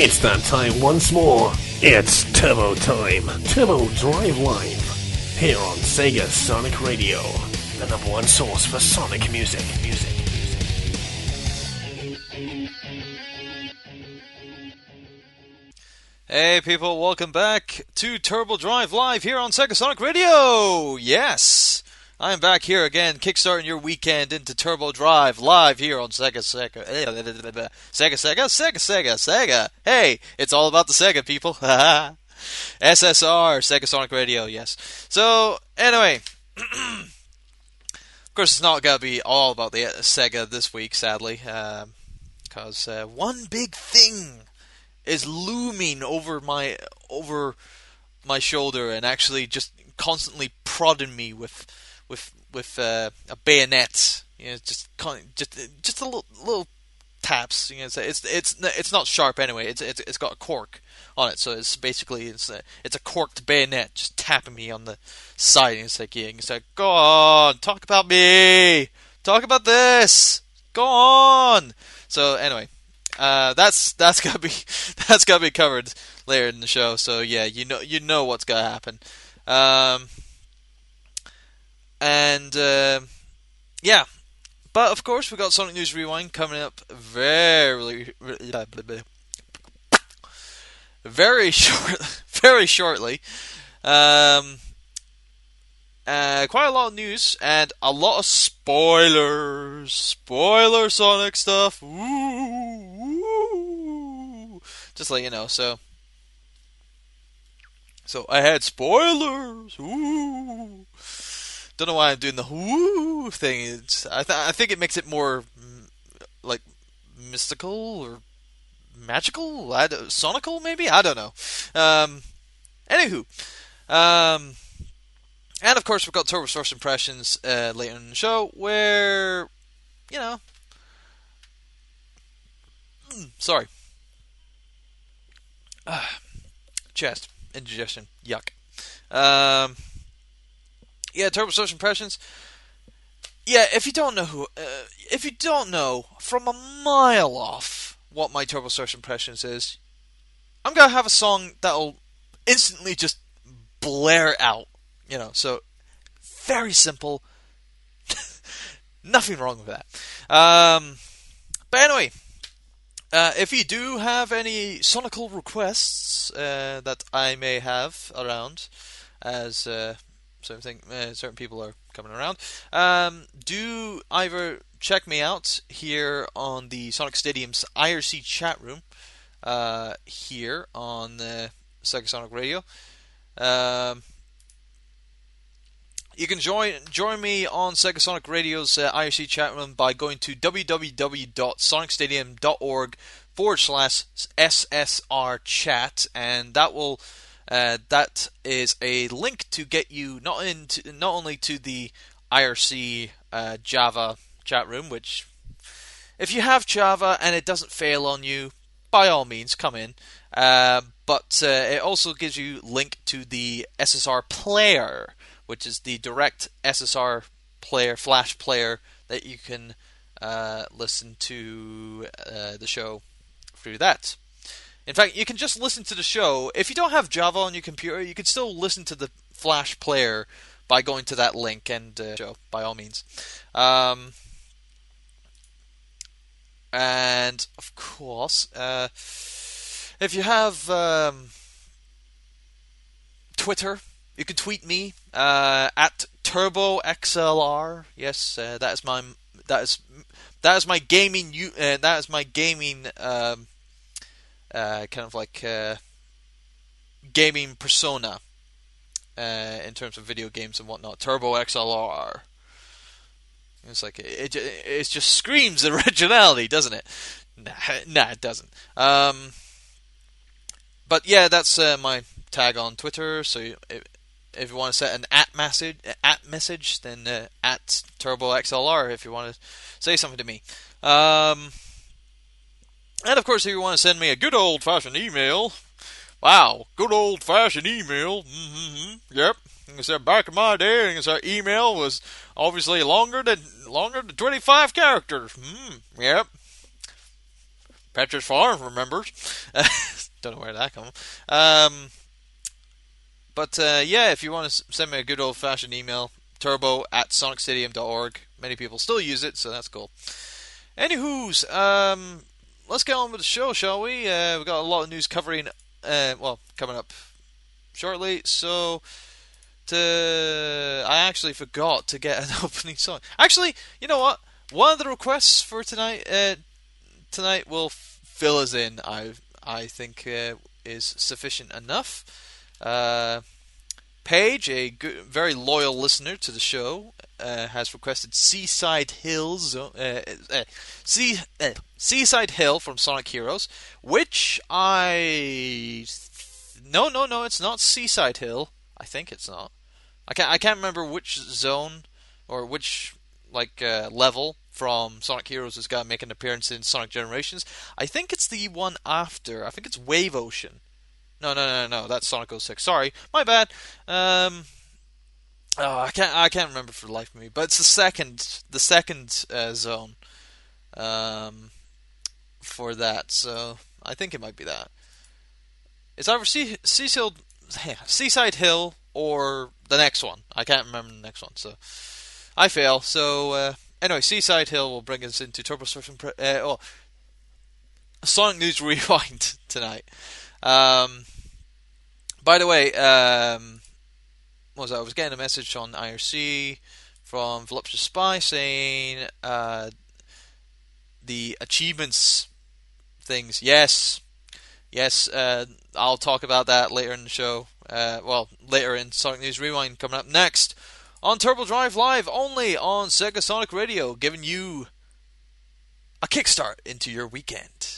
It's that time once more. It's Turbo Time. Turbo Drive Live. Here on Sega Sonic Radio. The number one source for Sonic music. Music. Hey people, welcome back to Turbo Drive Live here on Sega Sonic Radio! Yes! I'm back here again, kickstarting your weekend into Turbo Drive live here on Sega Sega. Eh, Sega Sega Sega Sega Sega! Hey, it's all about the Sega people! SSR, Sega Sonic Radio, yes. So, anyway. of course, it's not going to be all about the uh, Sega this week, sadly. Um, because uh, one big thing is looming over my over my shoulder and actually just constantly prodding me with with with uh, a bayonet. You know, just just just a little, little taps. You know, it's it's it's it's not sharp anyway. It's it's it's got a cork on it, so it's basically it's a, it's a corked bayonet just tapping me on the side. And it's like yeah, it's like go on, talk about me, talk about this, go on. So anyway, uh, that's that's gonna be that's gonna be covered later in the show. So yeah, you know you know what's gonna happen. Um, and uh, yeah, but of course we got Sonic News Rewind coming up very very short very shortly. Um, uh, quite a lot of news and a lot of spoilers. Spoiler Sonic stuff. Just let you know. So, so I had spoilers. Ooh. Don't know why I'm doing the woo thing. It's, I, th- I think it makes it more like mystical or magical. I don't, sonical maybe. I don't know. Um, anywho, um. And of course, we've got Turbo Source Impressions uh, later in the show, where, you know, mm, sorry, uh, chest indigestion, yuck. Um, yeah, Turbo Source Impressions. Yeah, if you don't know who, uh, if you don't know from a mile off what my Turbo Source Impressions is, I'm gonna have a song that'll instantly just blare out you know, so very simple. Nothing wrong with that. Um, but anyway, uh, if you do have any sonical requests uh, that I may have around, as uh, certain, uh, certain people are coming around, um, do either check me out here on the Sonic Stadium's IRC chat room uh, here on uh, Sega Sonic Radio. Um, you can join join me on Sega Sonic Radio's uh, IRC chat room by going to www.sonicstadium.org forward slash SSR chat, and that will uh, that is a link to get you not into not only to the IRC uh, Java chat room, which if you have Java and it doesn't fail on you, by all means come in. Uh, but uh, it also gives you link to the SSR player which is the direct SSR player, Flash player that you can uh, listen to uh, the show through that. In fact, you can just listen to the show. If you don't have Java on your computer, you can still listen to the Flash player by going to that link and uh, show by all means. Um, and of course, uh, if you have um, Twitter, you can tweet me uh, at TurboXLR. Yes, uh, that is my that is that is my gaming uh, that is my gaming um, uh, kind of like uh, gaming persona uh, in terms of video games and whatnot. Turbo XLR. It's like it, it, it just screams originality, doesn't it? Nah, nah it doesn't. Um, but yeah, that's my tag on Twitter. So it, if you want to set an at message, at message, then uh, at Turbo XLR if you want to say something to me. Um, and of course, if you want to send me a good old fashioned email, wow, good old fashioned email. Mm-hmm, yep, said back in my day, said email was obviously longer than longer than 25 characters. Hmm. Yep. Petra's Farm remembers. Don't know where that comes. Um, but uh, yeah, if you want to send me a good old fashioned email, turbo at sonicstadium.org. Many people still use it, so that's cool. Anywho's, um, let's get on with the show, shall we? Uh, we've got a lot of news covering, uh, well, coming up shortly. So, to I actually forgot to get an opening song. Actually, you know what? One of the requests for tonight, uh, tonight will fill us in. I I think uh, is sufficient enough. Uh, Paige, a good, very loyal listener to the show, uh, has requested Seaside Hills, uh, uh, sea, uh, Seaside Hill from Sonic Heroes, which I no no no, it's not Seaside Hill. I think it's not. I can't I can't remember which zone or which like uh, level from Sonic Heroes has got to make an appearance in Sonic Generations. I think it's the one after. I think it's Wave Ocean. No, no, no, no. That's Sonic 06. Sorry, my bad. Um, oh, I can't, I can't remember for the life of me. But it's the second, the second uh, zone, um, for that. So I think it might be that. It's either sea, Seaside, Seaside Hill or the next one. I can't remember the next one. So I fail. So uh, anyway, Seaside Hill will bring us into Turbo Surfing. Pre- uh, oh, Sonic News Rewind tonight. Um, by the way, um, was? I was getting a message on IRC from Voluptuous Spy saying uh, the achievements things. Yes, yes. Uh, I'll talk about that later in the show. Uh, well, later in Sonic News Rewind coming up next on Turbo Drive Live, only on Sega Sonic Radio, giving you a kickstart into your weekend.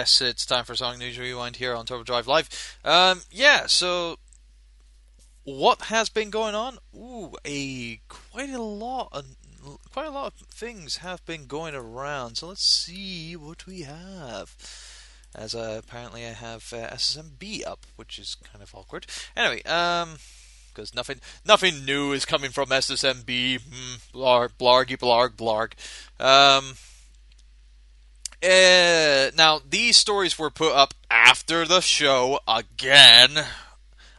Yes, it's time for Sonic News Rewind here on Turbo Drive Live. Um, yeah, so what has been going on? Ooh, a quite a lot, quite a lot of things have been going around. So let's see what we have. As uh, apparently I have uh, SSMB up, which is kind of awkward. Anyway, um, because nothing, nothing new is coming from SSMB. Mm, blarg, blargy, blarg, blarg. Um. Uh, now these stories were put up after the show again.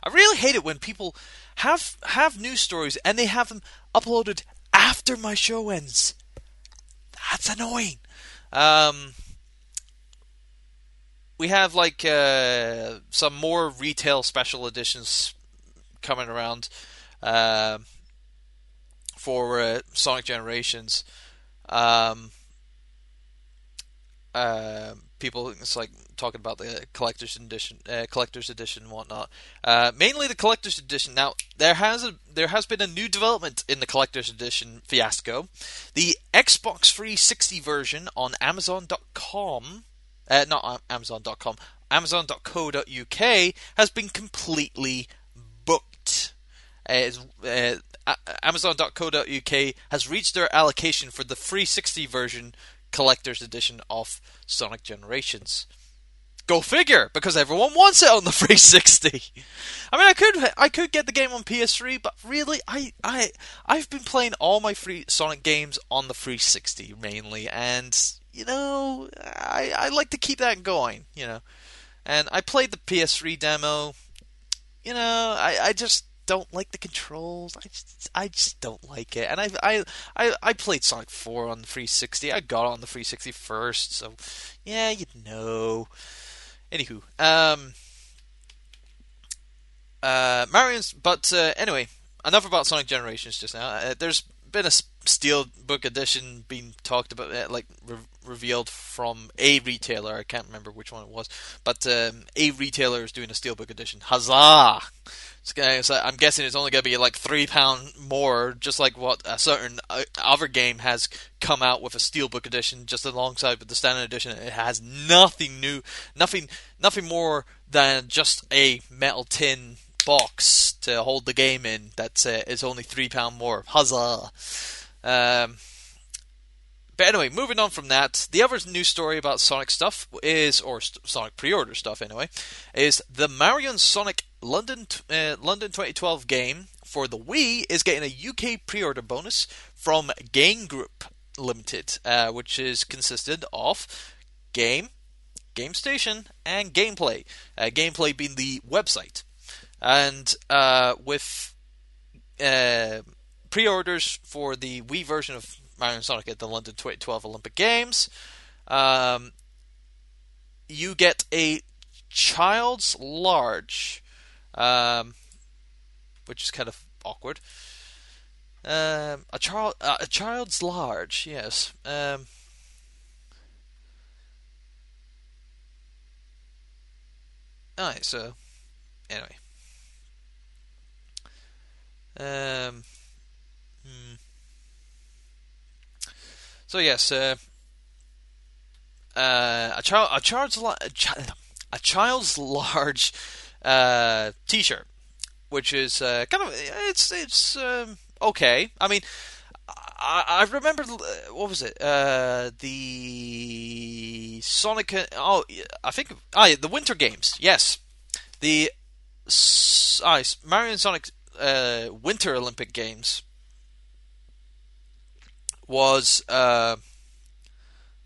I really hate it when people have have news stories and they have them uploaded after my show ends. That's annoying. Um, we have like uh, some more retail special editions coming around uh, for uh, Sonic Generations. Um, uh, people it's like talking about the collector's edition, uh, collector's edition, and whatnot. Uh, mainly the collector's edition. Now there has a, there has been a new development in the collector's edition fiasco. The Xbox 360 version on Amazon.com, uh, not Amazon.com, Amazon.co.uk has been completely booked. Uh, Amazon.co.uk has reached their allocation for the 360 version collector's edition of Sonic Generations. Go figure, because everyone wants it on the 360. I mean, I could I could get the game on PS3, but really, I I I've been playing all my free Sonic games on the 360 mainly, and you know, I I like to keep that going, you know. And I played the PS3 demo. You know, I I just don't like the controls. I just, I just don't like it. And I, I, I, I played Sonic 4 on the 360. I got on the 360 first, so yeah, you know. Anywho, um, uh, Marion's, but uh, anyway, enough about Sonic Generations just now. Uh, there's been a Steelbook edition being talked about, uh, like re- revealed from a retailer. I can't remember which one it was, but um, a retailer is doing a Steelbook edition. Huzzah! I'm guessing it's only going to be like three pound more, just like what a certain uh, other game has come out with a steelbook edition, just alongside with the standard edition. It has nothing new, nothing, nothing more than just a metal tin box to hold the game in. That's uh, is only three pound more. Huzzah! Um, but anyway, moving on from that, the other news story about Sonic stuff is, or Sonic pre-order stuff anyway, is the Mario and Sonic London uh, London 2012 game for the Wii is getting a UK pre-order bonus from Game Group Limited, uh, which is consisted of game, Game Station, and Gameplay. Uh, gameplay being the website, and uh, with uh, pre-orders for the Wii version of Mario and Sonic at the London 2012 Olympic Games. Um, you get a child's large, um, which is kind of awkward. Um, a child, uh, a child's large, yes. Um, Alright, so anyway. Um, hmm. So yes, uh, uh, a child, a child's, a, chi- a child's large uh, T-shirt, which is uh, kind of it's it's um, okay. I mean, I, I remember uh, what was it? Uh, the Sonic. Oh, I think. Ah, the Winter Games. Yes, the ah, Mario and Sonic uh, Winter Olympic Games was uh,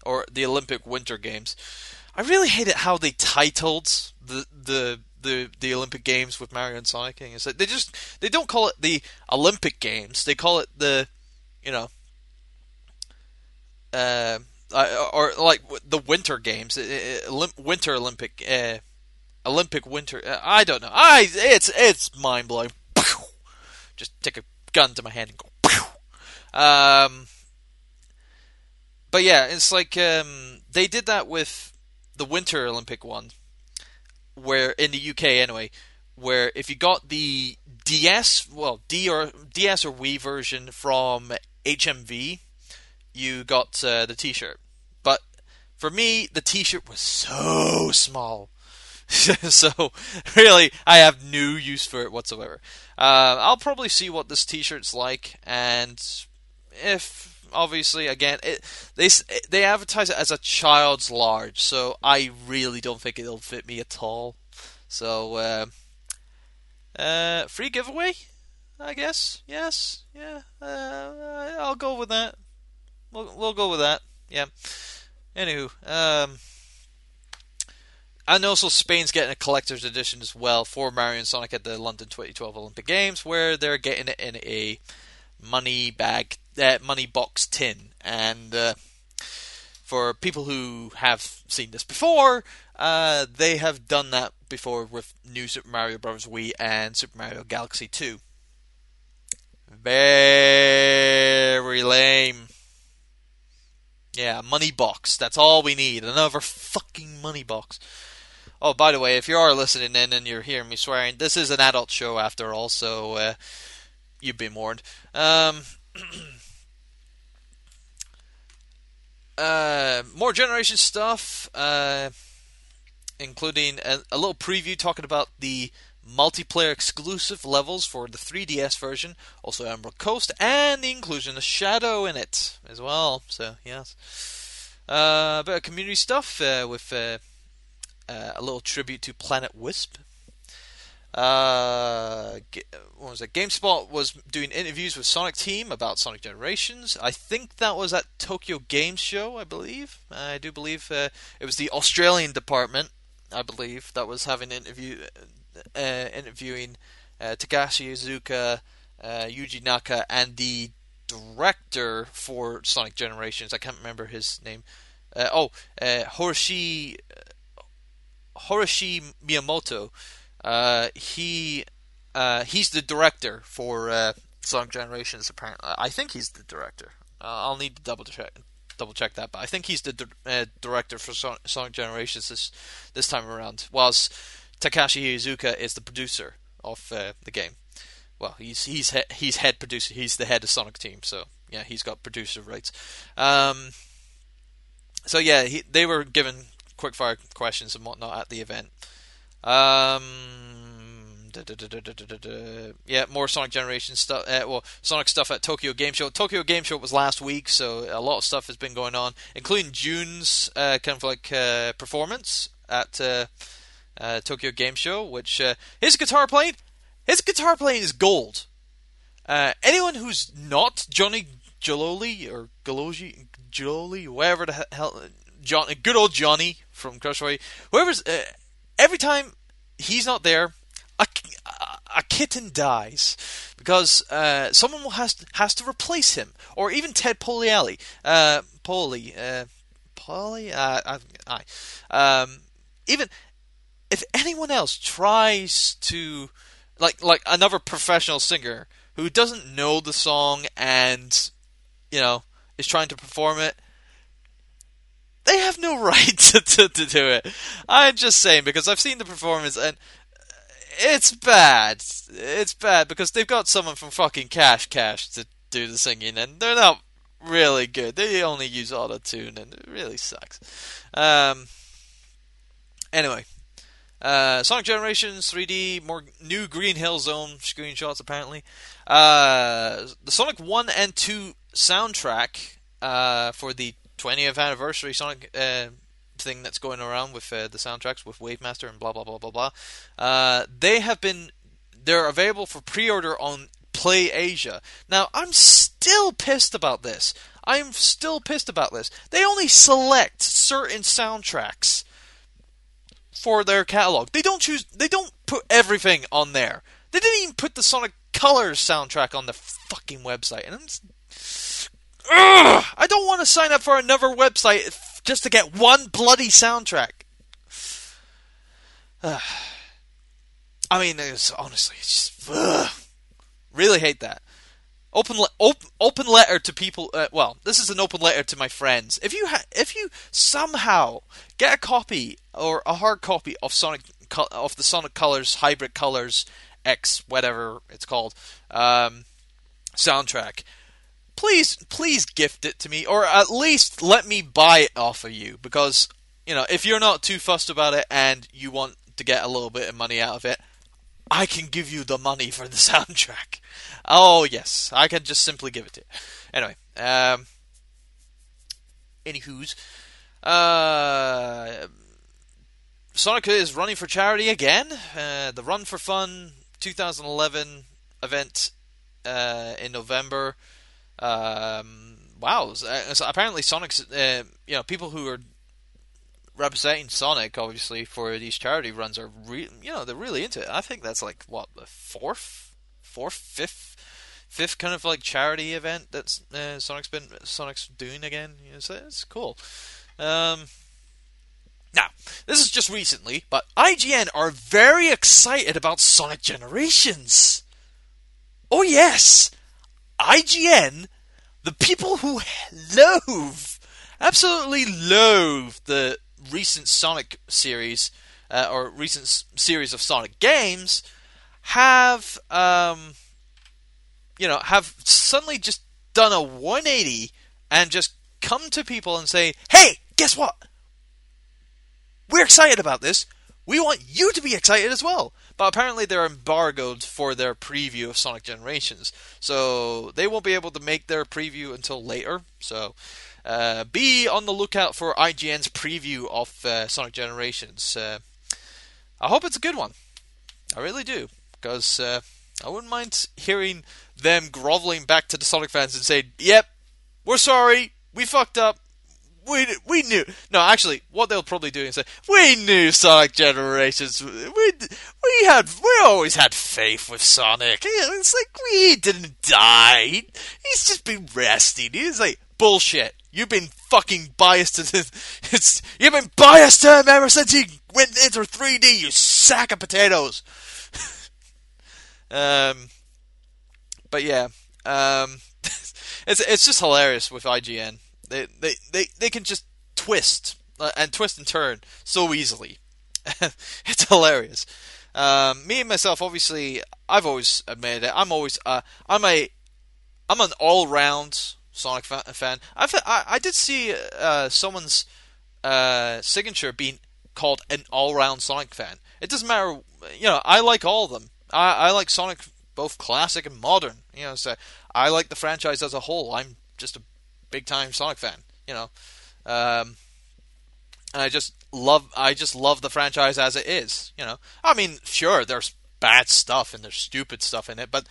or the Olympic Winter Games. I really hated how they titled the the the, the Olympic Games with Mario and Sonic. It's like they just they don't call it the Olympic Games. They call it the you know uh, or like the Winter Games, Winter Olympic uh, Olympic Winter. Uh, I don't know. I it's it's mind blowing. Just take a gun to my hand and go. Um, but yeah, it's like um, they did that with the Winter Olympic one, where in the UK anyway, where if you got the DS, well D or DS or Wii version from HMV, you got uh, the T-shirt. But For me, the T-shirt was so small. so really, I have no use for it whatsoever. Uh, I'll probably see what this T-shirt's like, and if obviously again it, they they advertise it as a child's large, so I really don't think it'll fit me at all. So uh, uh, free giveaway, I guess. Yes, yeah. Uh, I'll go with that. We'll we'll go with that. Yeah. Anywho, um, and also Spain's getting a collector's edition as well for Mario and Sonic at the London 2012 Olympic Games, where they're getting it in a money bag, uh, money box tin. And uh, for people who have seen this before, uh, they have done that before with New Super Mario Bros. Wii and Super Mario Galaxy 2. Very lame. Yeah, money box. That's all we need. Another fucking money box. Oh, by the way, if you are listening in and you're hearing me swearing, this is an adult show after all, so uh, you've been warned. Um, uh, more generation stuff, uh, including a, a, little preview talking about the multiplayer exclusive levels for the 3DS version, also Emerald Coast, and the inclusion of Shadow in it as well. So, yes. Uh, a bit of community stuff uh, with uh, uh, a little tribute to Planet Wisp. Uh, what was it? GameSpot was doing interviews with Sonic Team about Sonic Generations. I think that was at Tokyo Game Show. I believe. I do believe uh, it was the Australian department. I believe that was having interview, uh, interviewing uh, Takashi Iizuka, uh, Yuji Naka, and the director for Sonic Generations. I can't remember his name. Uh, oh, Hiroshi Hiroshi Miyamoto. Uh, he uh, he's the director for uh, Sonic Generations. Apparently, I think he's the director. Uh, I'll need to double check double check that, but I think he's the di- uh, director for Son- Sonic Generations this this time around. Whilst Takashi Iizuka is the producer of uh, the game. Well, he's he's he- he's head producer. He's the head of Sonic Team, so yeah, he's got producer rights. Um, so yeah, he, they were given quickfire questions and whatnot at the event. Um, yeah, more Sonic Generation stuff. Uh, well, Sonic stuff at Tokyo Game Show. Tokyo Game Show was last week, so a lot of stuff has been going on, including June's uh, kind of like uh, performance at uh, uh, Tokyo Game Show, which uh, his guitar playing, his guitar playing is gold. anyone who's not Johnny Jaloli or Galoji Jaloli, whatever the hell, John, good old Johnny from Crush Roy, whoever's every time he's not there, a, a, kitten dies because uh, someone has to, has to replace him, or even Ted Poliali, uh, Poli, uh, uh, I, um, even if anyone else tries to, like, like another professional singer who doesn't know the song and, you know, is trying to perform it, they have no right to, to, to do it. I'm just saying because I've seen the performance and it's bad. It's bad because they've got someone from fucking Cash Cash to do the singing and they're not really good. They only use auto tune and it really sucks. Um. Anyway, uh, Sonic Generations 3D, more new Green Hill Zone screenshots apparently. Uh, the Sonic 1 and 2 soundtrack uh, for the 20th anniversary Sonic uh, thing that's going around with uh, the soundtracks with Wavemaster and blah blah blah blah blah. Uh, they have been they're available for pre-order on Play Asia. Now I'm still pissed about this. I'm still pissed about this. They only select certain soundtracks for their catalog. They don't choose. They don't put everything on there. They didn't even put the Sonic Colors soundtrack on the fucking website, and I'm Ugh, I don't want to sign up for another website just to get one bloody soundtrack. Ugh. I mean, it's, honestly, it's just ugh. really hate that. Open, le- op- open letter to people. Uh, well, this is an open letter to my friends. If you ha- if you somehow get a copy or a hard copy of Sonic of the Sonic Colors Hybrid Colors X whatever it's called um, soundtrack, please, please gift it to me, or at least let me buy it off of you. Because you know, if you're not too fussed about it and you want to get a little bit of money out of it, I can give you the money for the soundtrack. Oh yes, I can just simply give it to you. Anyway, um, anywho's, uh, Sonic is running for charity again. Uh, the Run for Fun 2011 event uh, in November. Um, wow, so apparently Sonic's, uh, you know, people who are representing Sonic, obviously, for these charity runs are, re- you know, they're really into it. I think that's like what the fourth, fourth, fifth, fifth kind of like charity event that uh, Sonic's been Sonic's doing again. You know, so it's cool. Um, now, this is just recently, but IGN are very excited about Sonic Generations. Oh yes, IGN, the people who loathe, absolutely loathe the recent Sonic series uh, or recent s- series of Sonic games have um, you know have suddenly just done a 180 and just come to people and say, "Hey, guess what? We're excited about this. We want you to be excited as well." But apparently they're embargoed for their preview of Sonic Generations, so they won't be able to make their preview until later. So uh, be on the lookout for IGN's preview of uh, Sonic Generations. Uh, I hope it's a good one. I really do, because uh, I wouldn't mind hearing them groveling back to the Sonic fans and saying, "Yep, we're sorry, we fucked up. We we knew." No, actually, what they'll probably do is say, "We knew Sonic Generations. We we had we always had faith with Sonic. It's like we didn't die. He's just been resting. He's like bullshit." You've been fucking biased to. It's you've been biased to him ever since he went into 3D. You sack of potatoes. um, but yeah, um, it's it's just hilarious with IGN. They they they, they can just twist uh, and twist and turn so easily. it's hilarious. Um, me and myself, obviously, I've always admitted it. I'm always uh, I'm a I'm an all round Sonic fan. I've, I I did see uh, someone's uh, signature being called an all round Sonic fan. It doesn't matter, you know. I like all of them. I, I like Sonic both classic and modern. You know, so I like the franchise as a whole. I'm just a big time Sonic fan. You know, um, and I just love I just love the franchise as it is. You know, I mean, sure, there's bad stuff and there's stupid stuff in it, but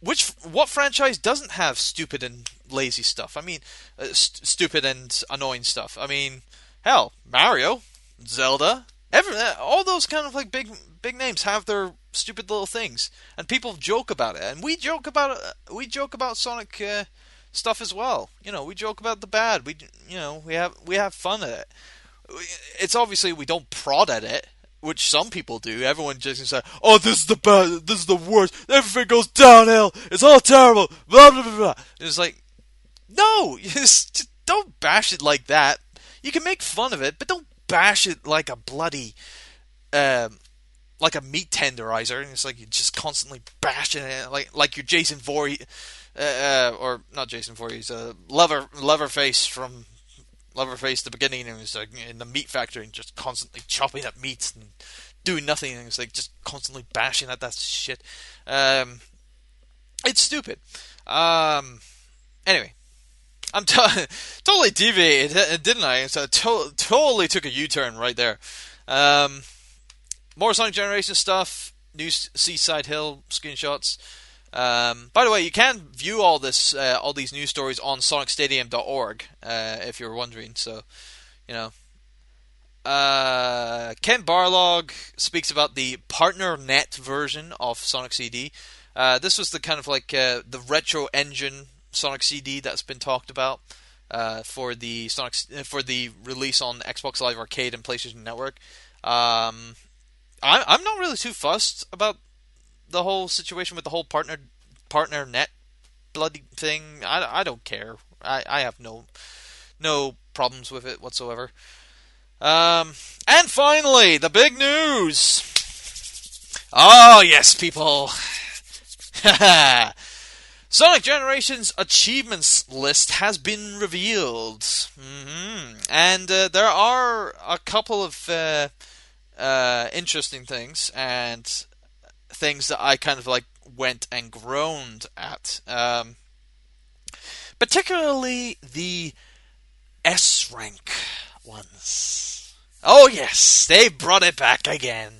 which what franchise doesn't have stupid and lazy stuff? I mean, uh, st- stupid and annoying stuff. I mean, hell, Mario, Zelda, every all those kind of like big big names have their stupid little things, and people joke about it, and we joke about it. Uh, we joke about Sonic uh, stuff as well. You know, we joke about the bad. We you know we have we have fun at it. It's obviously we don't prod at it which some people do. Everyone just say, "Oh, this is the best. This is the worst. Everything goes downhill. It's all terrible." Blah blah blah. blah. It's like, no, just don't bash it like that. You can make fun of it, but don't bash it like a bloody, um, like a meat tenderizer. And it's like you're just constantly bashing it, like like you're Jason Voorhees, uh, uh, or not Jason Voorhees, uh, Leather Leatherface from Leatherface at the beginning and was like in the meat factory and just constantly chopping up meats and doing nothing and it's like just constantly bashing at that shit. Um, it's stupid. Um, anyway, I'm t- totally deviated, didn't I? So to- totally took a U-turn right there. Um, more Sonic Generation stuff, new Seaside Hill screenshots. Um, by the way, you can view all this, uh, all these news stories on SonicStadium.org, uh, if you're wondering. So, you know, uh, Ken Balough speaks about the PartnerNet version of Sonic CD. Uh, this was the kind of like uh, the retro engine Sonic CD that's been talked about uh, for the Sonic for the release on Xbox Live Arcade and PlayStation Network. Um, I, I'm not really too fussed about the whole situation with the whole partner partner net bloody thing. I, I don't care. I, I have no no problems with it whatsoever. Um, and finally, the big news. Oh yes, people. Sonic Generations achievements list has been revealed, hmm and uh, there are a couple of uh, uh, interesting things and things that I kind of like went and groaned at. Um, particularly the S rank ones. Oh yes, they brought it back again.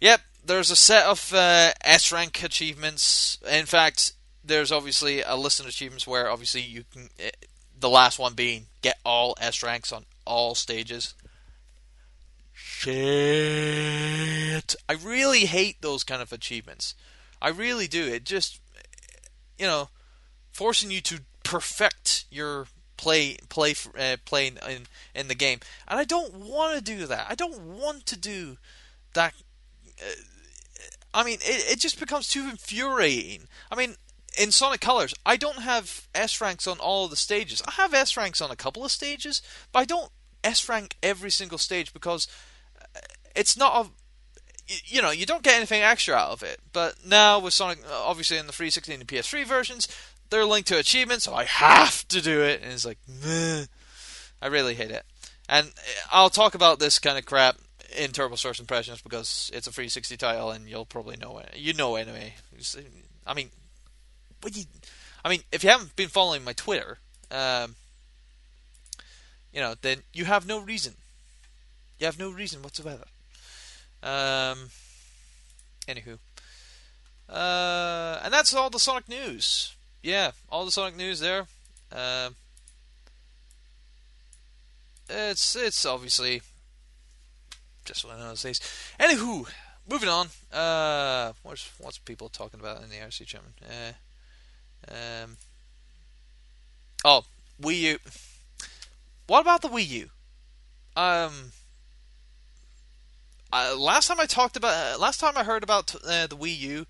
Yep, there's a set of uh, S rank achievements. In fact, there's obviously a list of achievements where obviously you can. Uh, the last one being get all S ranks on all stages. Shit. I really hate those kind of achievements. I really do. It just, you know, forcing you to perfect your play play uh, playing in in the game, and I don't want to do that. I don't want to do that. Uh, I mean, it, it just becomes too infuriating. I mean, in Sonic Colors, I don't have S ranks on all of the stages. I have S ranks on a couple of stages, but I don't S rank every single stage because it's not a you know, you don't get anything extra out of it. But now with Sonic, obviously in the 360 and the PS3 versions, they're linked to achievements, so I have to do it. And it's like, Meh. I really hate it. And I'll talk about this kind of crap in Turbo Source Impressions because it's a 360 title, and you'll probably know it. You know anyway. I mean, what you? I mean, if you haven't been following my Twitter, um, you know, then you have no reason. You have no reason whatsoever. Um, anywho, uh, and that's all the Sonic news yeah, all the Sonic news there. Uh, it's it's obviously just one of those days. Anywho, moving on. Uh, what's what's people talking about in the RC chairman? Uh, um, oh, Wii U. What about the Wii U? Um, uh, last time I talked about, uh, last time I heard about uh, the Wii U,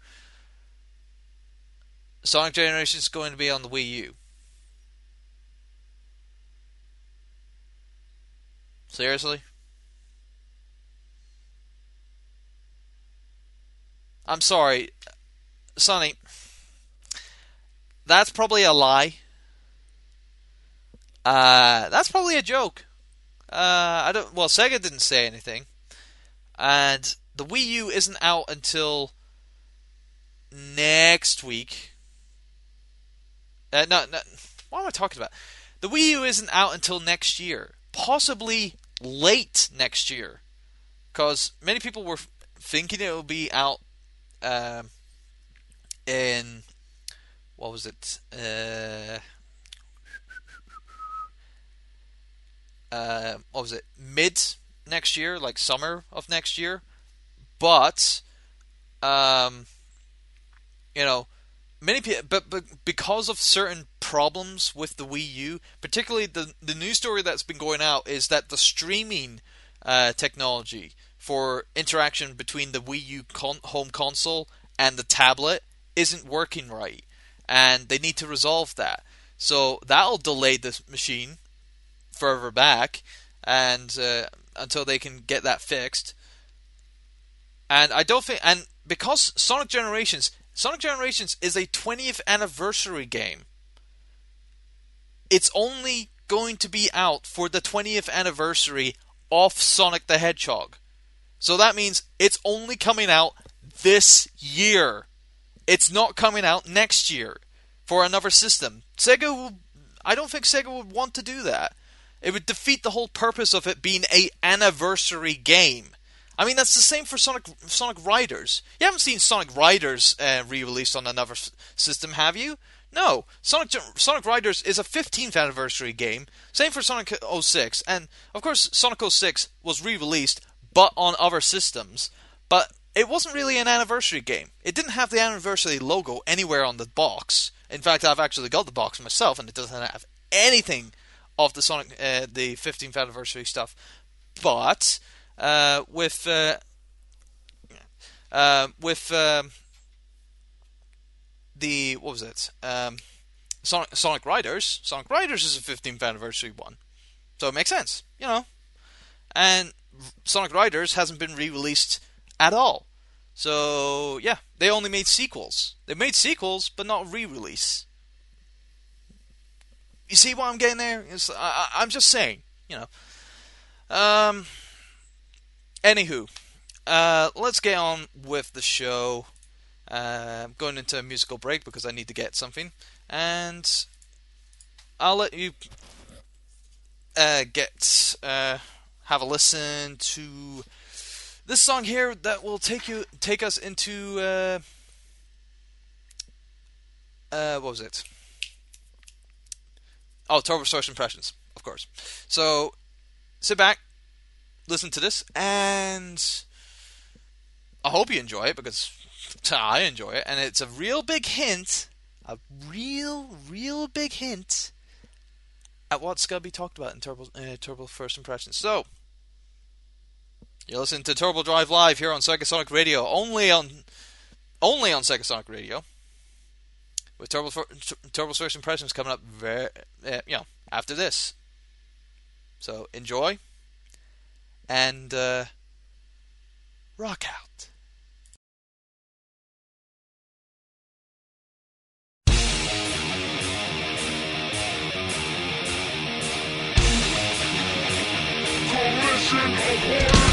Sonic Generation is going to be on the Wii U. Seriously? I'm sorry, Sonny. That's probably a lie. Uh, that's probably a joke. Uh, I don't. Well, Sega didn't say anything, and the Wii U isn't out until next week. Uh, no, no, what am I talking about? The Wii U isn't out until next year, possibly late next year, because many people were thinking it would be out uh, in what was it? Uh, uh, what was it? Mid next year, like summer of next year, but um, you know many people, but, but because of certain problems with the Wii U, particularly the the news story that's been going out is that the streaming uh, technology for interaction between the Wii U con- home console and the tablet isn't working right, and they need to resolve that. So that'll delay the machine further back, and uh, until they can get that fixed. And I don't think, and because Sonic Generations Sonic Generations is a 20th anniversary game. It's only going to be out for the 20th anniversary of Sonic the Hedgehog. So that means it's only coming out this year. It's not coming out next year for another system. Sega will, I don't think Sega would want to do that. It would defeat the whole purpose of it being a anniversary game. I mean, that's the same for Sonic Sonic Riders. You haven't seen Sonic Riders uh, re-released on another f- system, have you? No, Sonic Sonic Riders is a 15th anniversary game. Same for Sonic 06, and of course Sonic 06 was re-released, but on other systems. But it wasn't really an anniversary game. It didn't have the anniversary logo anywhere on the box. In fact, I've actually got the box myself, and it doesn't have anything of the Sonic uh, the 15th anniversary stuff. But uh, with uh, uh, with um, the what was it? Um, Sonic, Sonic Riders. Sonic Riders is a 15th anniversary one, so it makes sense, you know. And Sonic Riders hasn't been re-released at all, So yeah, they only made sequels. They made sequels, but not re-release. You see why I'm getting there? It's, I, I'm just saying, you know. Um. Anywho, uh, let's get on with the show. Uh, I'm going into a musical break because I need to get something, and I'll let you uh, get uh, have a listen to this song here that will take you take us into uh, uh, what was it? Oh, Turbo Source Impressions, of course. So sit back, listen to this, and I hope you enjoy it because I enjoy it, and it's a real big hint, a real, real big hint at what Scubby talked about in Turbo, uh, Turbo First Impressions. So, you're listening to Turbo Drive Live here on Sega Radio, only on only on Sega Radio. With Turbo Turbo First Impressions coming up very, uh, you know, after this. So enjoy and uh, rock out. Of Turbo's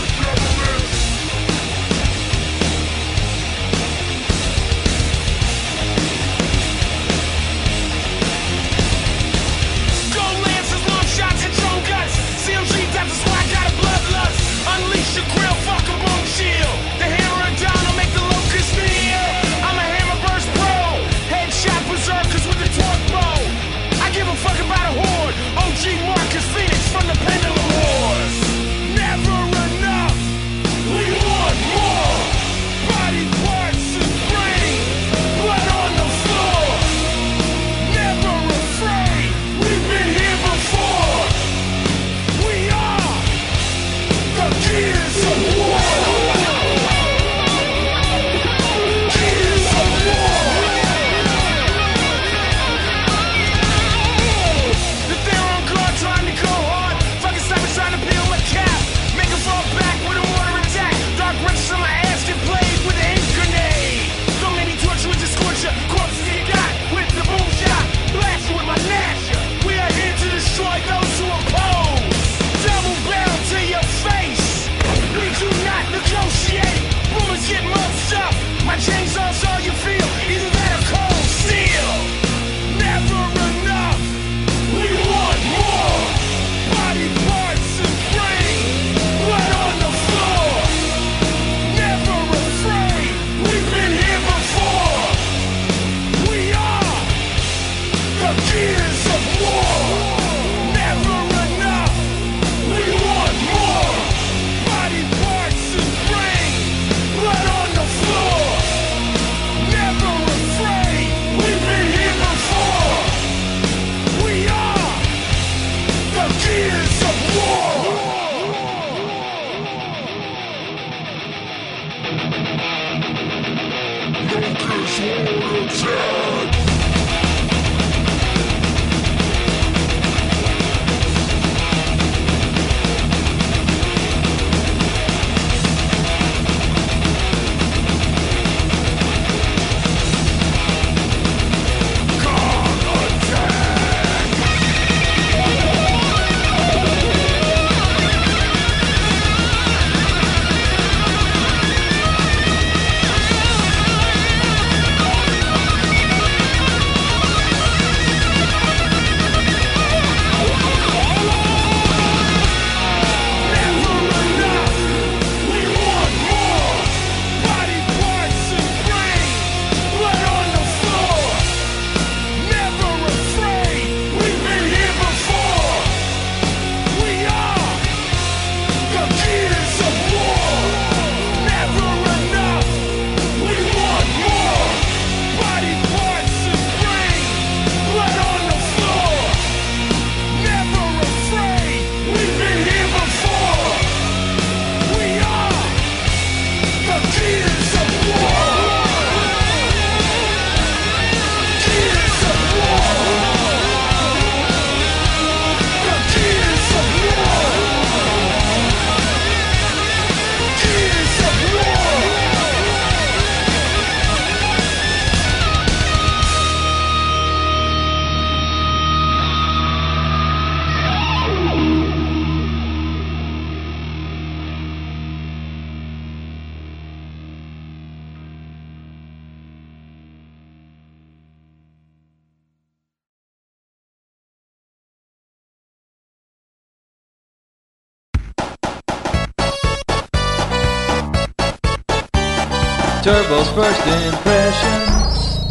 first impressions.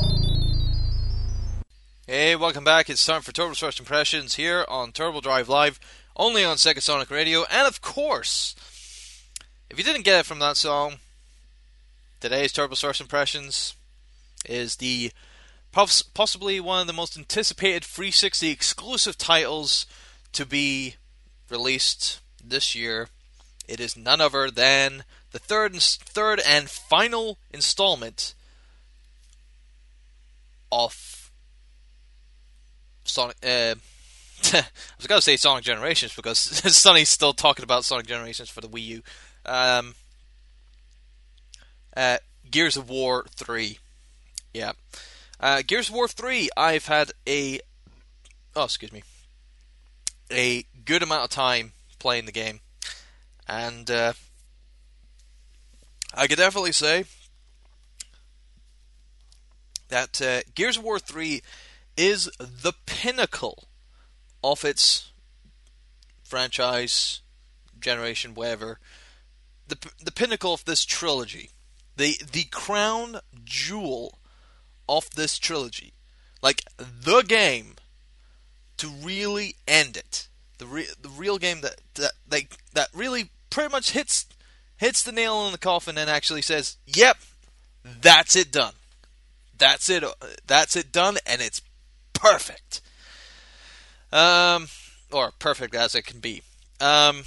Hey, welcome back. It's time for Turbo's First Impressions here on Turbo Drive Live, only on Sega Sonic Radio. And of course, if you didn't get it from that song, today's Turbo's First Impressions is the possibly one of the most anticipated 360 exclusive titles to be released this year. It is none other than the third and third and final installment of Sonic. Uh, I was to say Sonic Generations because Sonny's still talking about Sonic Generations for the Wii U. Um, uh, Gears of War 3. Yeah. Uh, Gears of War 3, I've had a. Oh, excuse me. A good amount of time playing the game. And uh, I could definitely say that uh, Gears of War 3 is the pinnacle of its franchise, generation, whatever. The, the pinnacle of this trilogy. The, the crown jewel of this trilogy. Like, the game to really end it. The, re- the real game that, that, that, that really pretty much hits hits the nail in the coffin and actually says, "Yep, that's it done. That's it. That's it done, and it's perfect. Um, or perfect as it can be. Um,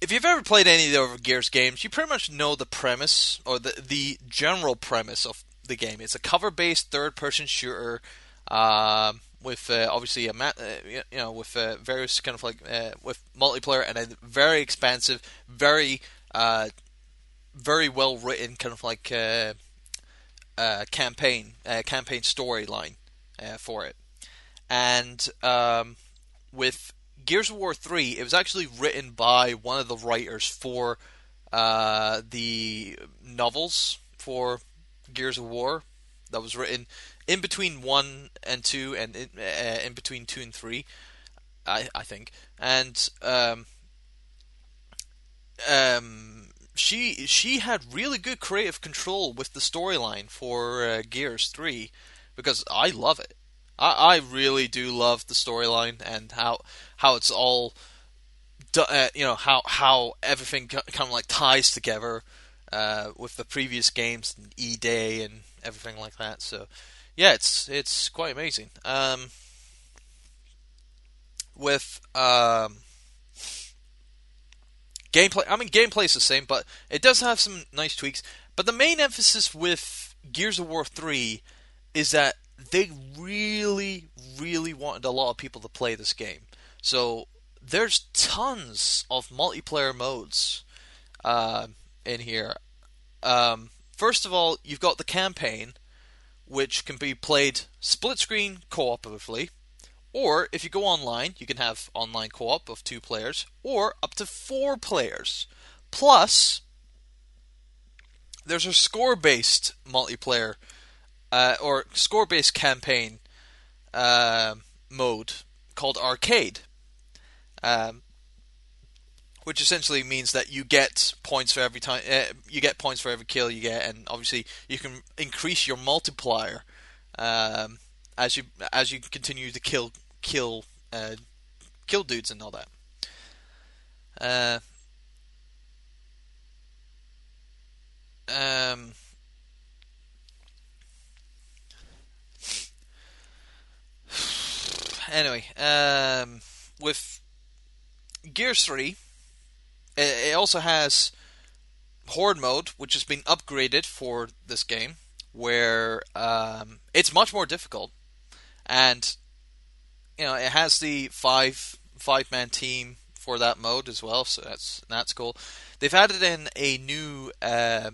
if you've ever played any of the Gears games, you pretty much know the premise or the the general premise of the game. It's a cover-based third-person shooter uh, with uh, obviously a ma- uh, you know with uh, various kind of like uh, with multiplayer and a very expansive, very uh, very well written kind of like uh campaign campaign storyline for it. And um, with Gears of War 3, it was actually written by one of the writers for uh, the novels for Gears of War that was written in between 1 and 2 and in, uh, in between 2 and 3, I, I think. And um, um, she she had really good creative control with the storyline for uh, Gears 3 because I love it. I, I really do love the storyline and how how it's all, uh, you know, how how everything kind of like ties together uh, with the previous games, and E Day and everything like that. So, yeah, it's it's quite amazing. Um, with um, gameplay, I mean, gameplay is the same, but it does have some nice tweaks. But the main emphasis with Gears of War 3 is that they really, really wanted a lot of people to play this game. So there's tons of multiplayer modes uh, in here. Um, first of all, you've got the campaign, which can be played split screen cooperatively. Or if you go online, you can have online co op of two players, or up to four players. Plus, there's a score based multiplayer uh, or score based campaign uh, mode called Arcade, um, which essentially means that you get points for every time uh, you get points for every kill you get, and obviously you can increase your multiplier um, as you as you continue to kill kill uh, kill dudes and all that. Uh, um, anyway, um, with Gears 3, it, also has Horde mode, which has been upgraded for this game, where um, it's much more difficult, and you know it has the five five man team for that mode as well, so that's that's cool. They've added in a new uh,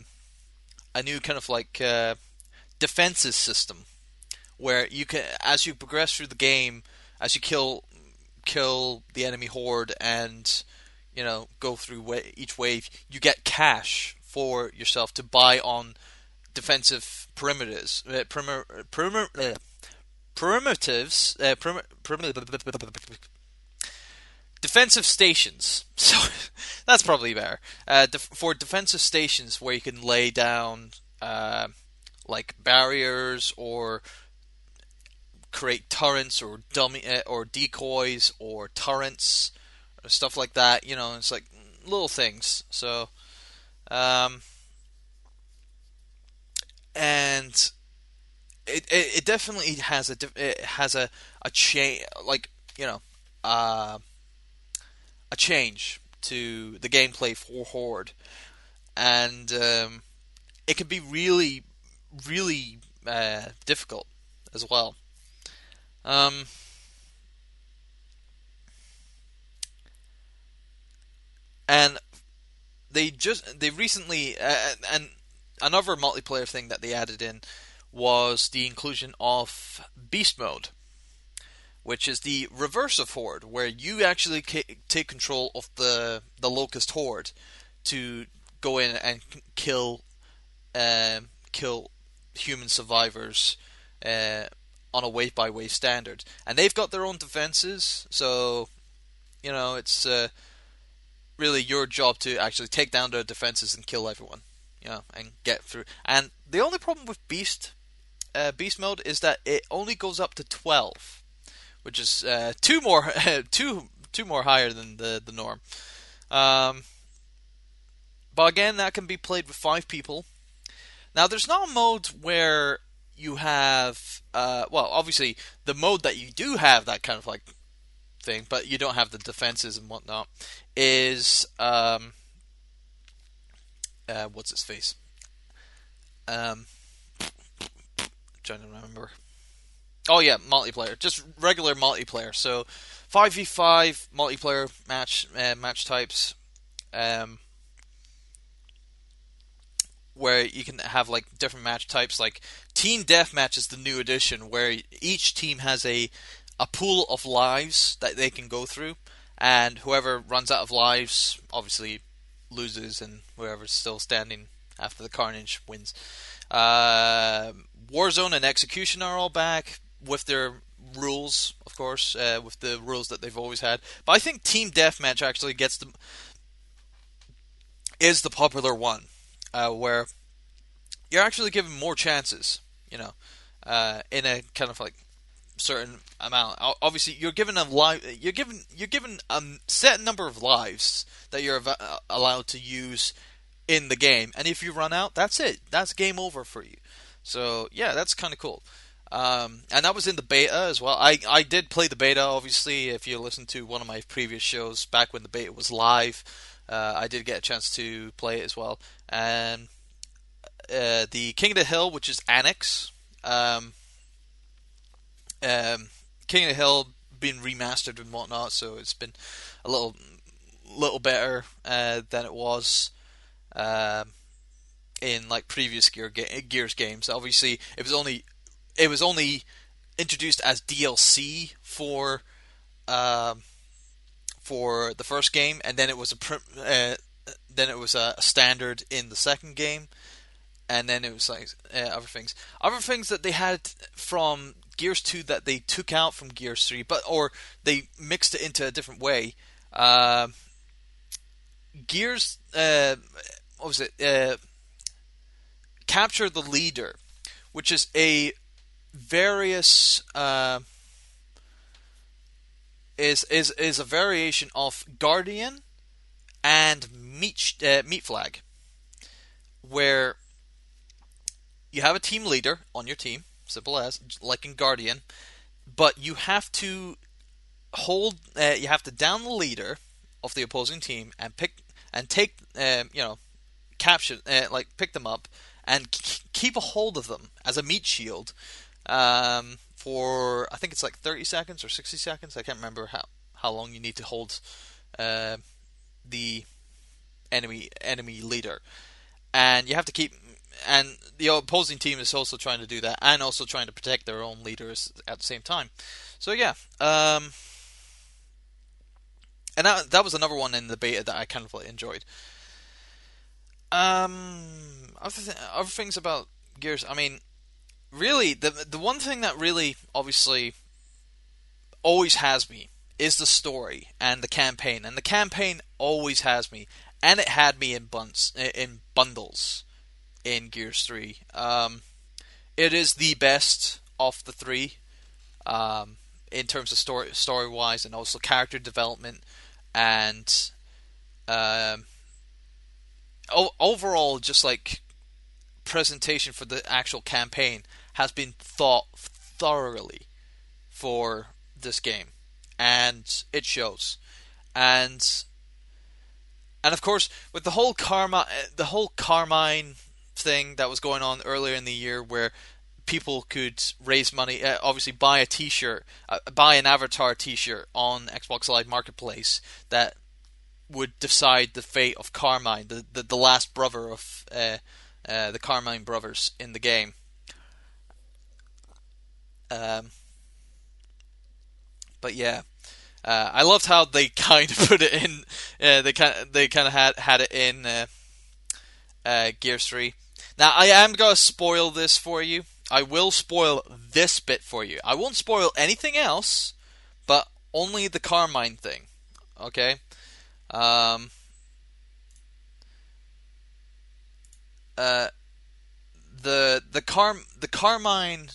a new kind of like uh, defenses system where you can as you progress through the game as you kill kill the enemy horde and you know go through wa- each wave, you get cash for yourself to buy on defensive perimeters, uh, perimer, uh, primitives, uh, perimer, defensive stations. So that's probably better. Uh, def- for defensive stations where you can lay down uh, like barriers or create turrets or dummy uh, or decoys or turrets or stuff like that. You know, it's like little things. So, um, and it, it, it definitely has a it has a a change like you know uh, a change to the gameplay for Horde, and um, it can be really really uh, difficult as well. Um, and they just they recently uh, and another multiplayer thing that they added in was the inclusion of beast mode which is the reverse of horde where you actually take control of the the locust horde to go in and kill um, kill human survivors uh, on a wave by wave standard and they've got their own defenses so you know it's uh, really your job to actually take down their defenses and kill everyone, know, and get through. And the only problem with Beast uh, Beast mode is that it only goes up to twelve, which is uh, two more two two more higher than the the norm. Um, but again, that can be played with five people. Now, there's not mode where you have, uh, well, obviously the mode that you do have that kind of like thing, but you don't have the defenses and whatnot, is um, uh, what's its face? Um, trying to remember. Oh yeah, multiplayer, just regular multiplayer. So five v five multiplayer match uh, match types, um, where you can have like different match types. Like team deathmatch is the new addition, where each team has a a pool of lives that they can go through, and whoever runs out of lives obviously loses, and whoever's still standing after the carnage wins. Uh, Warzone and Execution are all back with their rules, of course, uh, with the rules that they've always had. But I think Team Deathmatch actually gets the is the popular one, uh, where you're actually given more chances. You know, uh, in a kind of like certain amount. Obviously, you're given a live. You're given you're given a set number of lives that you're av- uh, allowed to use in the game, and if you run out, that's it. That's game over for you. So yeah, that's kind of cool. Um, and that was in the beta as well. I, I did play the beta, obviously. If you listen to one of my previous shows back when the beta was live, uh, I did get a chance to play it as well. And uh, the King of the Hill, which is Annex, um, um, King of the Hill been remastered and whatnot, so it's been a little little better uh, than it was um, in like previous Gear Gears games. Obviously, it was only it was only introduced as DLC for um, for the first game, and then it was a uh, then it was a standard in the second game, and then it was like uh, other things, other things that they had from Gears Two that they took out from Gears Three, but or they mixed it into a different way. Uh, Gears, uh, what was it? Capture the Leader, which is a various uh, is is is a variation of Guardian and Meat uh, Meat Flag, where you have a team leader on your team, simple as like in Guardian, but you have to hold uh, you have to down the leader of the opposing team and pick and take um, you know capture uh, like pick them up and keep a hold of them as a meat shield um, for I think it's like 30 seconds or 60 seconds. I can't remember how, how long you need to hold uh, the enemy enemy leader, and you have to keep. And the opposing team is also trying to do that, and also trying to protect their own leaders at the same time. So yeah, um, and that that was another one in the beta that I kind of enjoyed. Um, other th- other things about Gears. I mean, really, the the one thing that really obviously always has me is the story and the campaign, and the campaign always has me, and it had me in bunts in bundles in Gears 3. Um, it is the best of the three um, in terms of story story wise and also character development and um, o- overall just like presentation for the actual campaign has been thought thoroughly for this game. And it shows. And and of course with the whole karma the whole carmine thing that was going on earlier in the year where people could raise money uh, obviously buy a t-shirt uh, buy an avatar t-shirt on Xbox Live Marketplace that would decide the fate of Carmine the the, the last brother of uh, uh, the Carmine brothers in the game um, but yeah uh, I loved how they kind of put it in. Uh, they kind of, they kind of had had it in uh, uh, Gears Three. Now I am gonna spoil this for you. I will spoil this bit for you. I won't spoil anything else, but only the Carmine thing. Okay. Um. Uh. The the Car the Carmine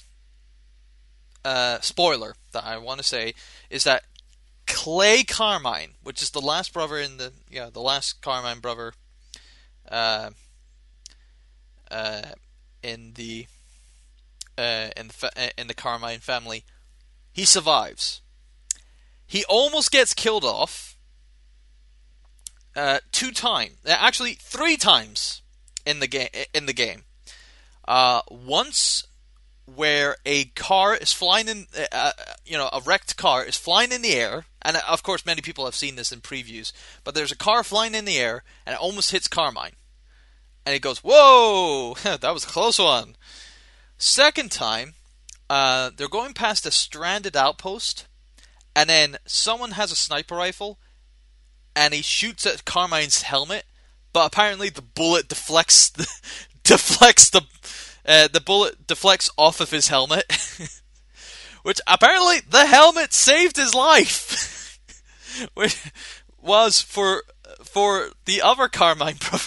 uh, spoiler that I want to say is that Clay Carmine, which is the last brother in the yeah the last Carmine brother, uh, uh, in the uh, in the fa- in the Carmine family, he survives. He almost gets killed off uh, two times, actually three times in the game. In the game, uh, once where a car is flying in, uh, you know, a wrecked car is flying in the air, and uh, of course, many people have seen this in previews. But there's a car flying in the air, and it almost hits Carmine, and it goes, "Whoa, that was a close one." Second time, uh, they're going past a stranded outpost, and then someone has a sniper rifle, and he shoots at Carmine's helmet, but apparently the bullet deflects the deflects the uh, the bullet deflects off of his helmet, which apparently the helmet saved his life. which was for for the other Carmine brother.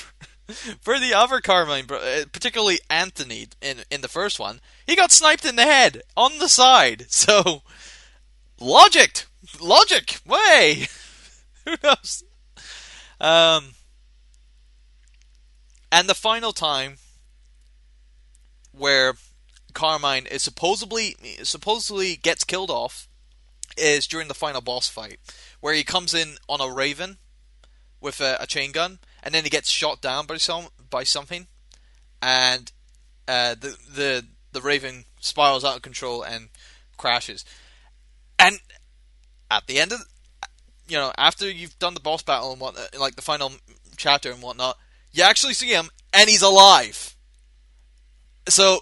For the other Carmine, bro- particularly Anthony in in the first one, he got sniped in the head on the side. So, logic, logic, way. Who knows? Um, and the final time where Carmine is supposedly supposedly gets killed off is during the final boss fight, where he comes in on a Raven with a, a chain gun, and then he gets shot down by some by something, and uh, the the the Raven spirals out of control and crashes, and at the end of you know after you've done the boss battle and what like the final chapter and whatnot, you actually see him and he's alive. So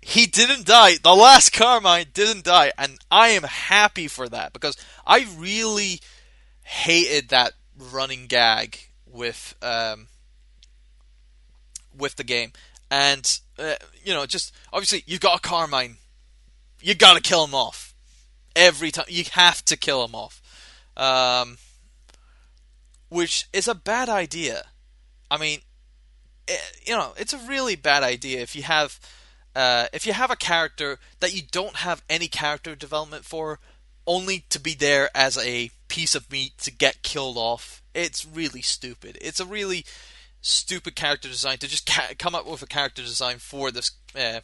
he didn't die. The last Carmine didn't die, and I am happy for that because I really hated that running gag with um, with the game, and uh, you know, just obviously you got a Carmine, you got to kill him off every time. You have to kill him off, um, which is a bad idea. I mean, it, you know, it's a really bad idea if you have uh, if you have a character that you don't have any character development for, only to be there as a piece of meat to get killed off. It's really stupid. It's a really stupid character design to just ca- come up with a character design for this uh,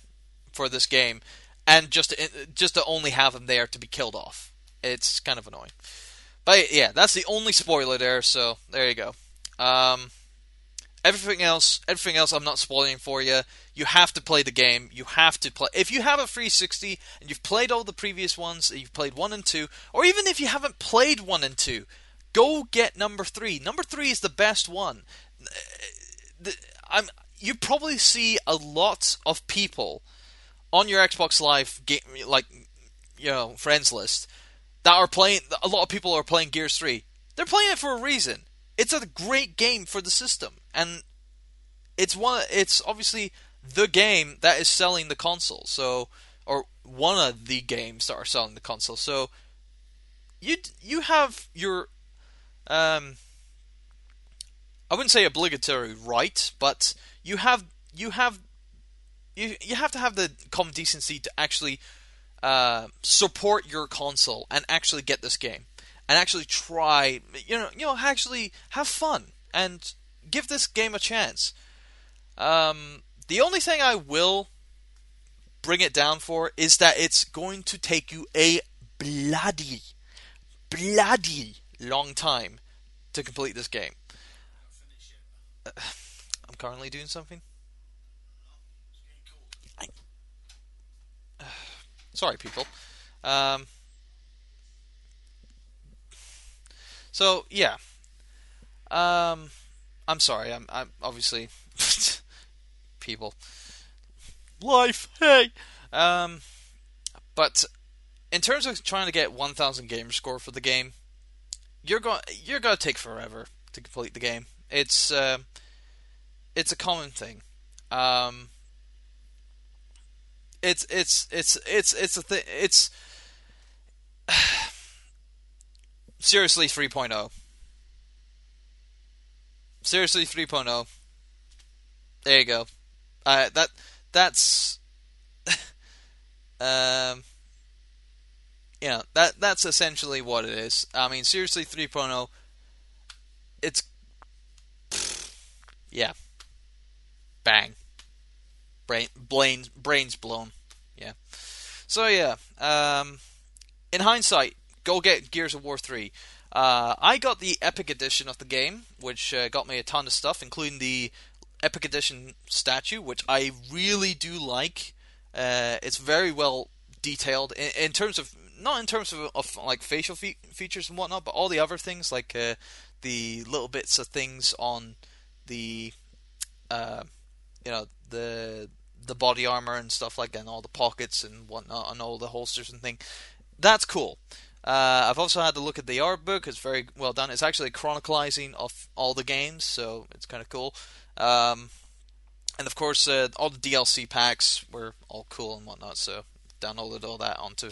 for this game, and just to, just to only have him there to be killed off. It's kind of annoying. But yeah, that's the only spoiler there. So there you go. Um, everything else, everything else, I'm not spoiling for you. You have to play the game. You have to play. If you have a 360 and you've played all the previous ones, you've played one and two, or even if you haven't played one and two, go get number three. Number three is the best one. I'm. You probably see a lot of people on your Xbox Live game, like you know, friends list that are playing. A lot of people are playing Gears Three. They're playing it for a reason. It's a great game for the system, and it's one. It's obviously the game that is selling the console. So, or one of the games that are selling the console. So, you you have your, um, I wouldn't say obligatory right, but you have you have you you have to have the common decency to actually uh, support your console and actually get this game and actually try you know you know actually have fun and give this game a chance. Um, the only thing I will bring it down for is that it's going to take you a bloody, bloody long time to complete this game. Uh, I'm currently doing something. I, uh, sorry, people. Um, so yeah. Um, I'm sorry. I'm, I'm obviously people. Life, hey. Um, but in terms of trying to get 1,000 gamer score for the game, you're going you're going to take forever to complete the game. It's uh, it's a common thing. Um, it's it's it's it's it's a thing. It's seriously 3.0. Seriously 3.0. There you go. Uh, that that's um yeah, that that's essentially what it is. I mean, seriously 3.0 it's yeah. Bang. Brain brains brains blown. Yeah. So yeah, um in hindsight, go get Gears of War 3. Uh, I got the Epic Edition of the game, which uh, got me a ton of stuff, including the Epic Edition statue, which I really do like. Uh, it's very well detailed in, in, terms of not in terms of, of like facial fe- features and whatnot, but all the other things like uh, the little bits of things on the uh, you know the the body armor and stuff like that, and all the pockets and whatnot, and all the holsters and thing. That's cool. Uh, I've also had to look at the art book. It's very well done. It's actually chronicalizing of all the games, so it's kind of cool. Um, and of course, uh, all the DLC packs were all cool and whatnot. So downloaded all that onto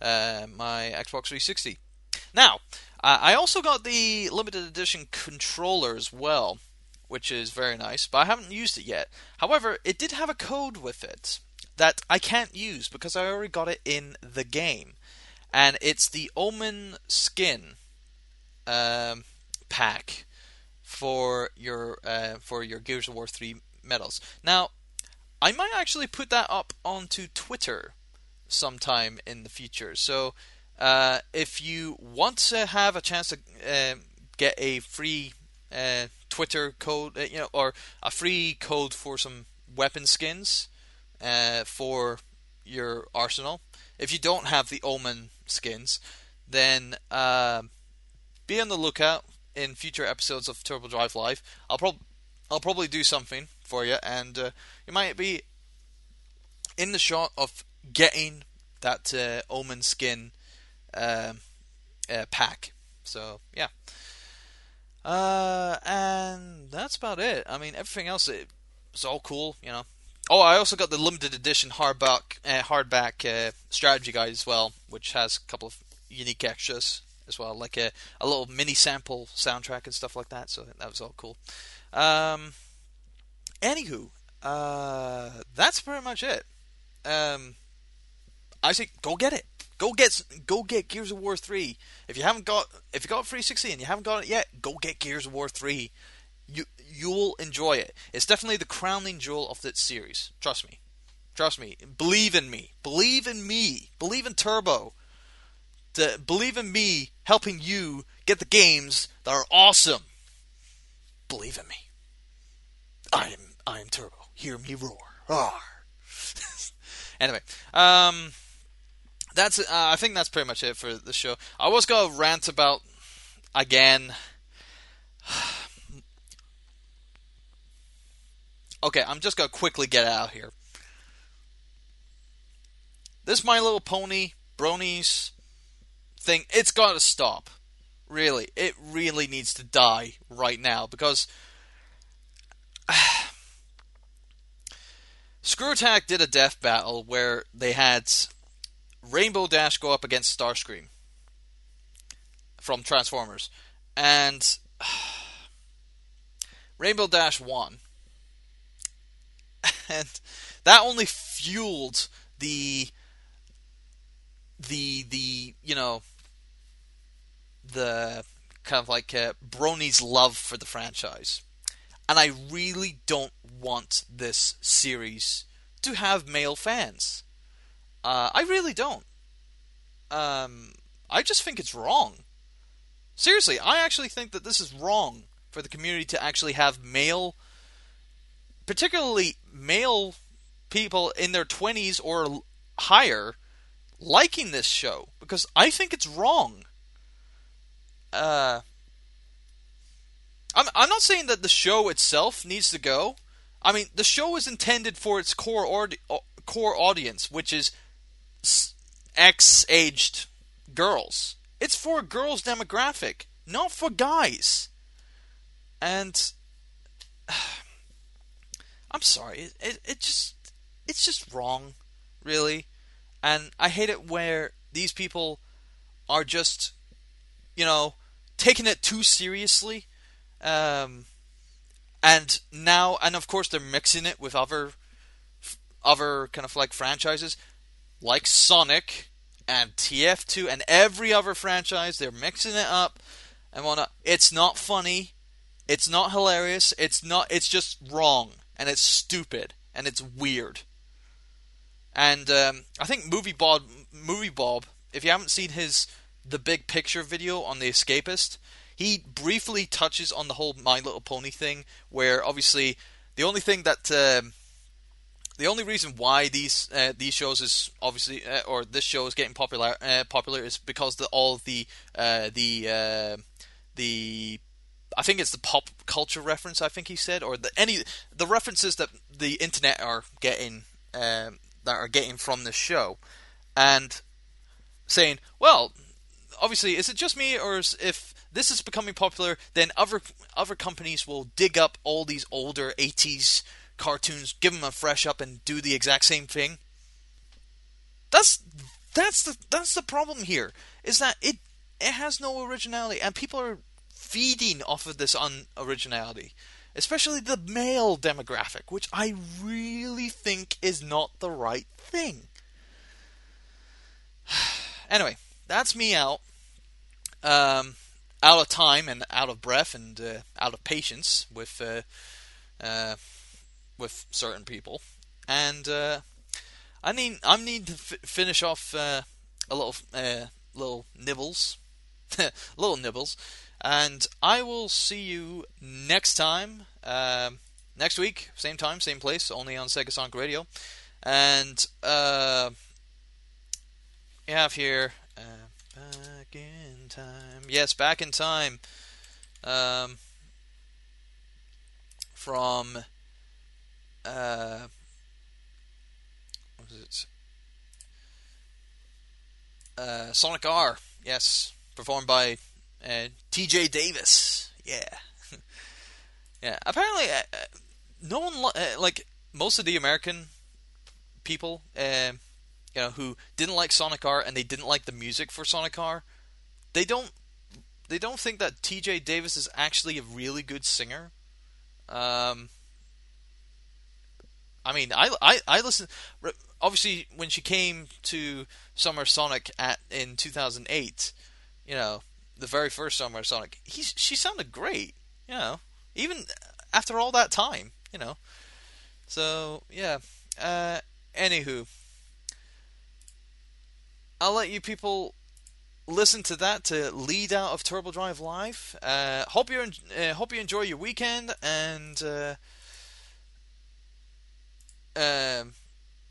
uh, my Xbox 360. Now, I also got the limited edition controller as well, which is very nice, but I haven't used it yet. However, it did have a code with it that I can't use because I already got it in the game and it's the Omen skin um, pack for your uh, for your Gears of War three medals. Now, I might actually put that up onto Twitter sometime in the future. So, uh, if you want to have a chance to uh, get a free uh, Twitter code, uh, you know, or a free code for some weapon skins uh, for your arsenal, if you don't have the Omen skins, then uh, be on the lookout in future episodes of Turbo Drive Live. I'll probably I'll probably do something for you, and uh, you might be in the shot of getting that uh, Omen skin um, pack. So yeah, uh, and that's about it. I mean, everything else it, it's all cool, you know. Oh, I also got the limited edition hardback uh, hardback uh, strategy guide as well, which has a couple of unique extras as well, like a, a little mini sample soundtrack and stuff like that. So that was all cool. Um, anywho, uh, that's pretty much it. Um, I say go get it. Go get go get Gears of War three. If you haven't got if you got 360 and you haven't got it yet, go get Gears of War three you you'll enjoy it. It's definitely the crowning jewel of that series. Trust me. Trust me. Believe in me. Believe in me. Believe in Turbo. To believe in me helping you get the games that are awesome. Believe in me. I am I am Turbo. Hear me roar. Roar. anyway, um that's uh, I think that's pretty much it for the show. I was to rant about again Okay, I'm just gonna quickly get out here. This My Little Pony bronies thing, it's gotta stop. Really, it really needs to die right now because Screw Attack did a death battle where they had Rainbow Dash go up against Starscream from Transformers, and Rainbow Dash won. And that only fueled the the the you know the kind of like uh, Brony's love for the franchise, and I really don't want this series to have male fans. Uh, I really don't. Um, I just think it's wrong. Seriously, I actually think that this is wrong for the community to actually have male, particularly male people in their 20s or higher, liking this show because I think it's wrong. Uh, I'm I'm not saying that the show itself needs to go. I mean, the show is intended for its core core audience, which is s- X-aged girls. It's for a girls demographic, not for guys. And I'm sorry, it, it it just it's just wrong, really. And I hate it where these people are just, you know, taking it too seriously. Um, and now, and of course, they're mixing it with other, other kind of like franchises, like Sonic and TF2 and every other franchise. They're mixing it up and whatnot. It's not funny. It's not hilarious. It's not. It's just wrong and it's stupid and it's weird. And um, I think Movie Bob, Movie Bob, if you haven't seen his the big picture video on the Escapist, he briefly touches on the whole My Little Pony thing, where obviously the only thing that um, the only reason why these uh, these shows is obviously uh, or this show is getting popular uh, popular is because the, all the uh, the uh, the I think it's the pop culture reference. I think he said, or the any the references that the internet are getting um, that are getting from this show, and saying, well, obviously, is it just me, or is, if this is becoming popular, then other other companies will dig up all these older '80s cartoons, give them a fresh up, and do the exact same thing? That's that's the that's the problem here. Is that it it has no originality, and people are feeding off of this unoriginality, especially the male demographic, which I really think is not the right thing. anyway, that's me out. Um, out of time and out of breath and uh, out of patience with uh, uh, with certain people, and uh, I need I need to f- finish off uh, a little uh, little nibbles, little nibbles, and I will see you next time. Um, next week, same time, same place, only on Sega Sonic Radio, and uh, you have here. Uh, Back in time. Yes, back in time. Um, from uh, what was it? Uh, Sonic R. Yes, performed by uh, T.J. Davis. Yeah, yeah. Apparently, uh, uh, no one uh, like most of the American people. um you know, who didn't like Sonic R and they didn't like the music for Sonic R, they don't they don't think that T.J. Davis is actually a really good singer. Um, I mean, I I I listen. Obviously, when she came to Summer Sonic at in 2008, you know, the very first Summer Sonic, he she sounded great. You know, even after all that time, you know. So yeah. Uh, anywho. I'll let you people listen to that to lead out of Turbo Drive Live. Uh, hope you uh, hope you enjoy your weekend and uh, um,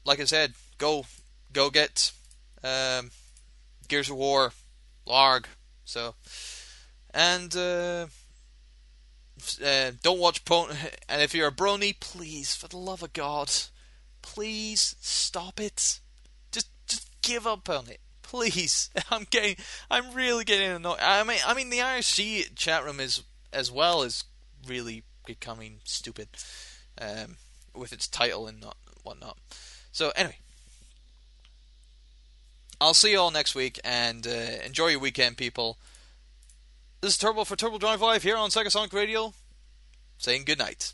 like I said, go go get um, Gears of War, Larg. So and uh, uh, don't watch Pon. And if you're a brony, please, for the love of God, please stop it. Just just give up on it please. I'm getting, I'm really getting annoyed. I mean, I mean, the IRC chat room is as well is really becoming stupid um, with its title and not whatnot. So anyway, I'll see you all next week and uh, enjoy your weekend, people. This is Turbo for Turbo Drive Live here on Sega Sonic Radio, saying good night.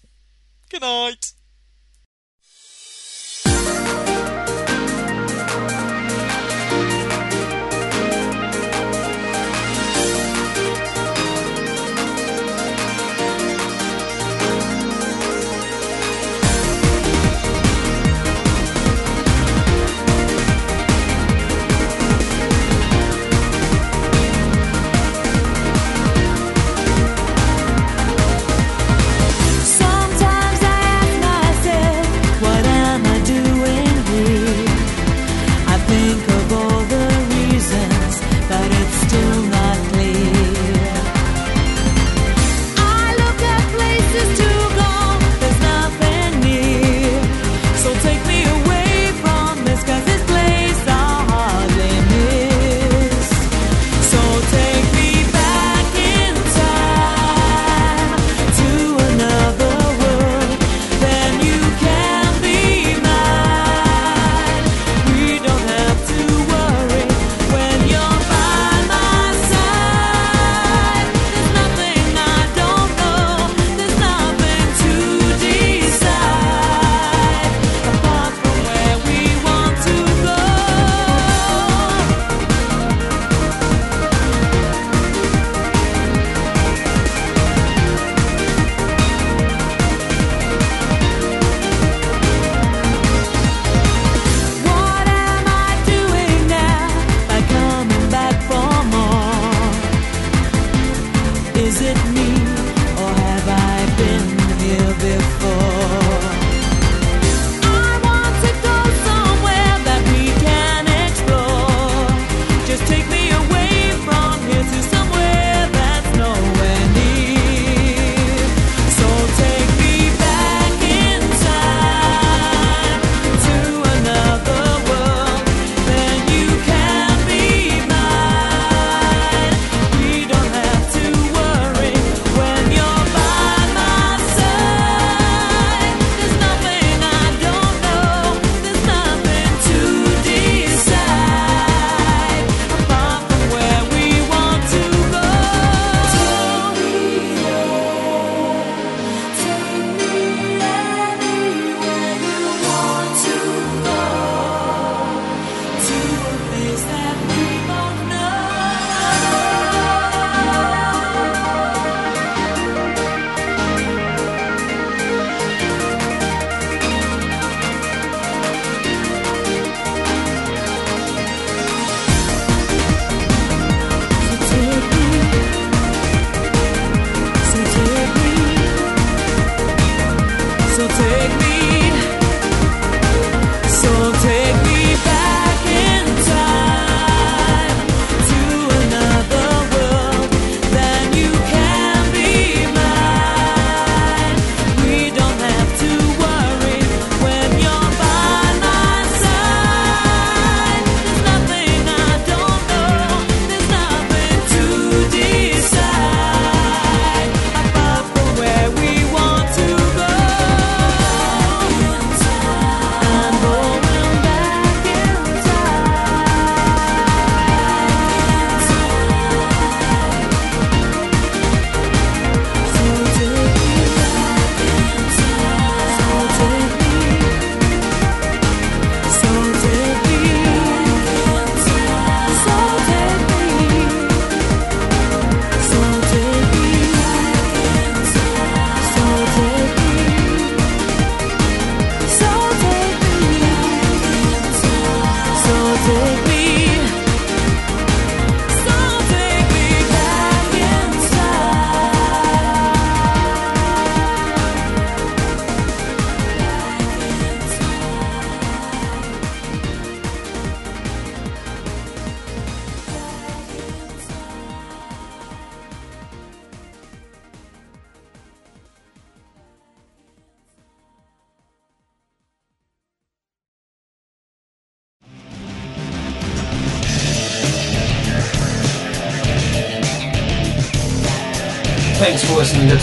Good night.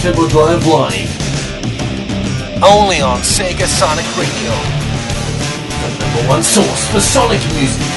Turbo Drive Live. Only on Sega Sonic Radio. The number one source for Sonic music.